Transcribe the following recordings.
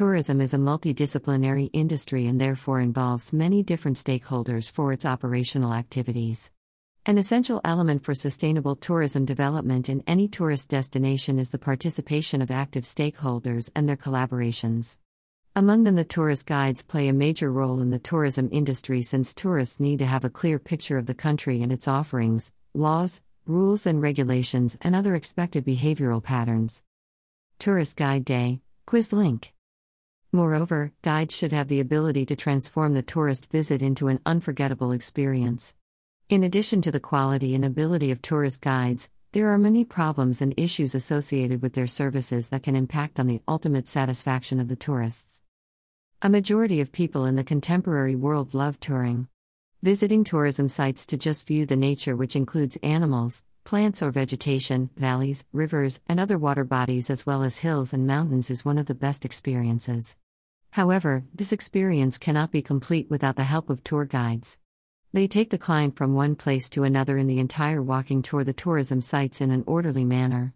Tourism is a multidisciplinary industry and therefore involves many different stakeholders for its operational activities. An essential element for sustainable tourism development in any tourist destination is the participation of active stakeholders and their collaborations. Among them, the tourist guides play a major role in the tourism industry since tourists need to have a clear picture of the country and its offerings, laws, rules and regulations, and other expected behavioral patterns. Tourist Guide Day, Quiz Link. Moreover, guides should have the ability to transform the tourist visit into an unforgettable experience. In addition to the quality and ability of tourist guides, there are many problems and issues associated with their services that can impact on the ultimate satisfaction of the tourists. A majority of people in the contemporary world love touring. Visiting tourism sites to just view the nature, which includes animals, plants or vegetation, valleys, rivers, and other water bodies, as well as hills and mountains, is one of the best experiences. However, this experience cannot be complete without the help of tour guides. They take the client from one place to another in the entire walking tour the tourism sites in an orderly manner.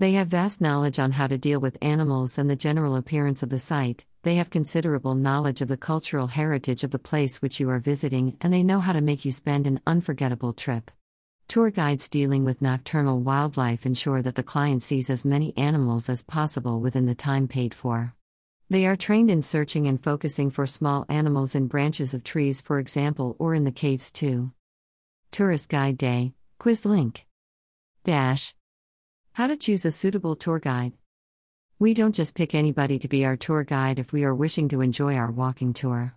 They have vast knowledge on how to deal with animals and the general appearance of the site, they have considerable knowledge of the cultural heritage of the place which you are visiting, and they know how to make you spend an unforgettable trip. Tour guides dealing with nocturnal wildlife ensure that the client sees as many animals as possible within the time paid for. They are trained in searching and focusing for small animals in branches of trees, for example, or in the caves too. Tourist Guide Day, Quiz Link. Dash. How to choose a suitable tour guide. We don't just pick anybody to be our tour guide if we are wishing to enjoy our walking tour.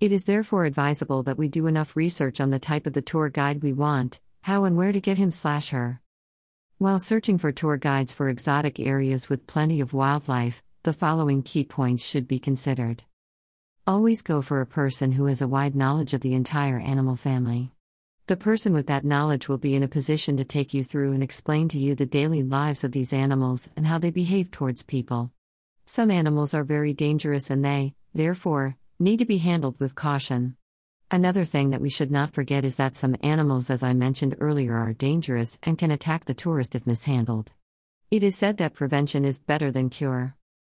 It is therefore advisable that we do enough research on the type of the tour guide we want, how and where to get him slash her. While searching for tour guides for exotic areas with plenty of wildlife, the following key points should be considered. Always go for a person who has a wide knowledge of the entire animal family. The person with that knowledge will be in a position to take you through and explain to you the daily lives of these animals and how they behave towards people. Some animals are very dangerous and they, therefore, need to be handled with caution. Another thing that we should not forget is that some animals, as I mentioned earlier, are dangerous and can attack the tourist if mishandled. It is said that prevention is better than cure.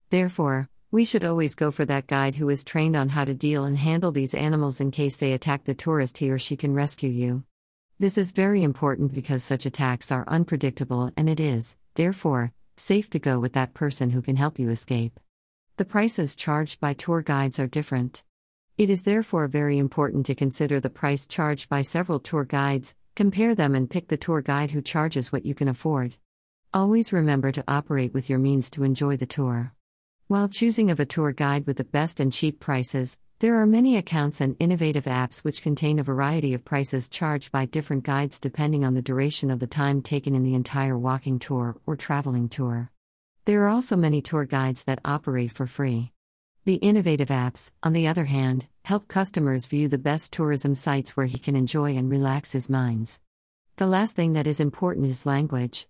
Therefore, we should always go for that guide who is trained on how to deal and handle these animals in case they attack the tourist, he or she can rescue you. This is very important because such attacks are unpredictable and it is, therefore, safe to go with that person who can help you escape. The prices charged by tour guides are different. It is therefore very important to consider the price charged by several tour guides, compare them, and pick the tour guide who charges what you can afford. Always remember to operate with your means to enjoy the tour. While choosing of a tour guide with the best and cheap prices, there are many accounts and innovative apps which contain a variety of prices charged by different guides depending on the duration of the time taken in the entire walking tour or traveling tour. There are also many tour guides that operate for free. The innovative apps, on the other hand, help customers view the best tourism sites where he can enjoy and relax his minds. The last thing that is important is language.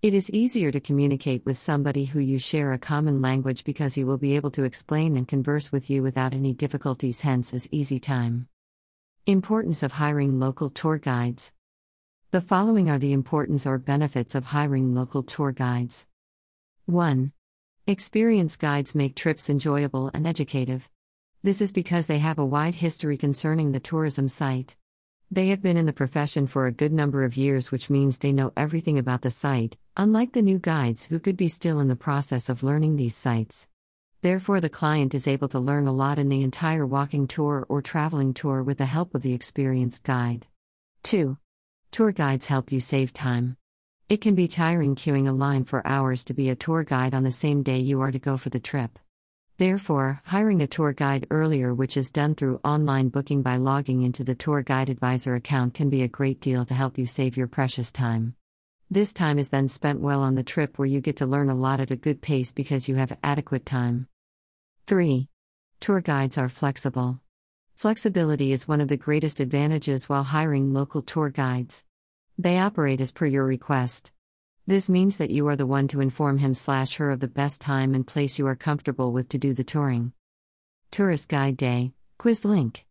It is easier to communicate with somebody who you share a common language because he will be able to explain and converse with you without any difficulties, hence, is easy time. Importance of hiring local tour guides. The following are the importance or benefits of hiring local tour guides. 1. Experienced guides make trips enjoyable and educative. This is because they have a wide history concerning the tourism site. They have been in the profession for a good number of years, which means they know everything about the site, unlike the new guides who could be still in the process of learning these sites. Therefore, the client is able to learn a lot in the entire walking tour or traveling tour with the help of the experienced guide. 2. Tour guides help you save time. It can be tiring queuing a line for hours to be a tour guide on the same day you are to go for the trip. Therefore, hiring a tour guide earlier, which is done through online booking by logging into the Tour Guide Advisor account, can be a great deal to help you save your precious time. This time is then spent well on the trip where you get to learn a lot at a good pace because you have adequate time. 3. Tour guides are flexible. Flexibility is one of the greatest advantages while hiring local tour guides. They operate as per your request. This means that you are the one to inform him slash her of the best time and place you are comfortable with to do the touring. Tourist Guide Day, Quiz Link.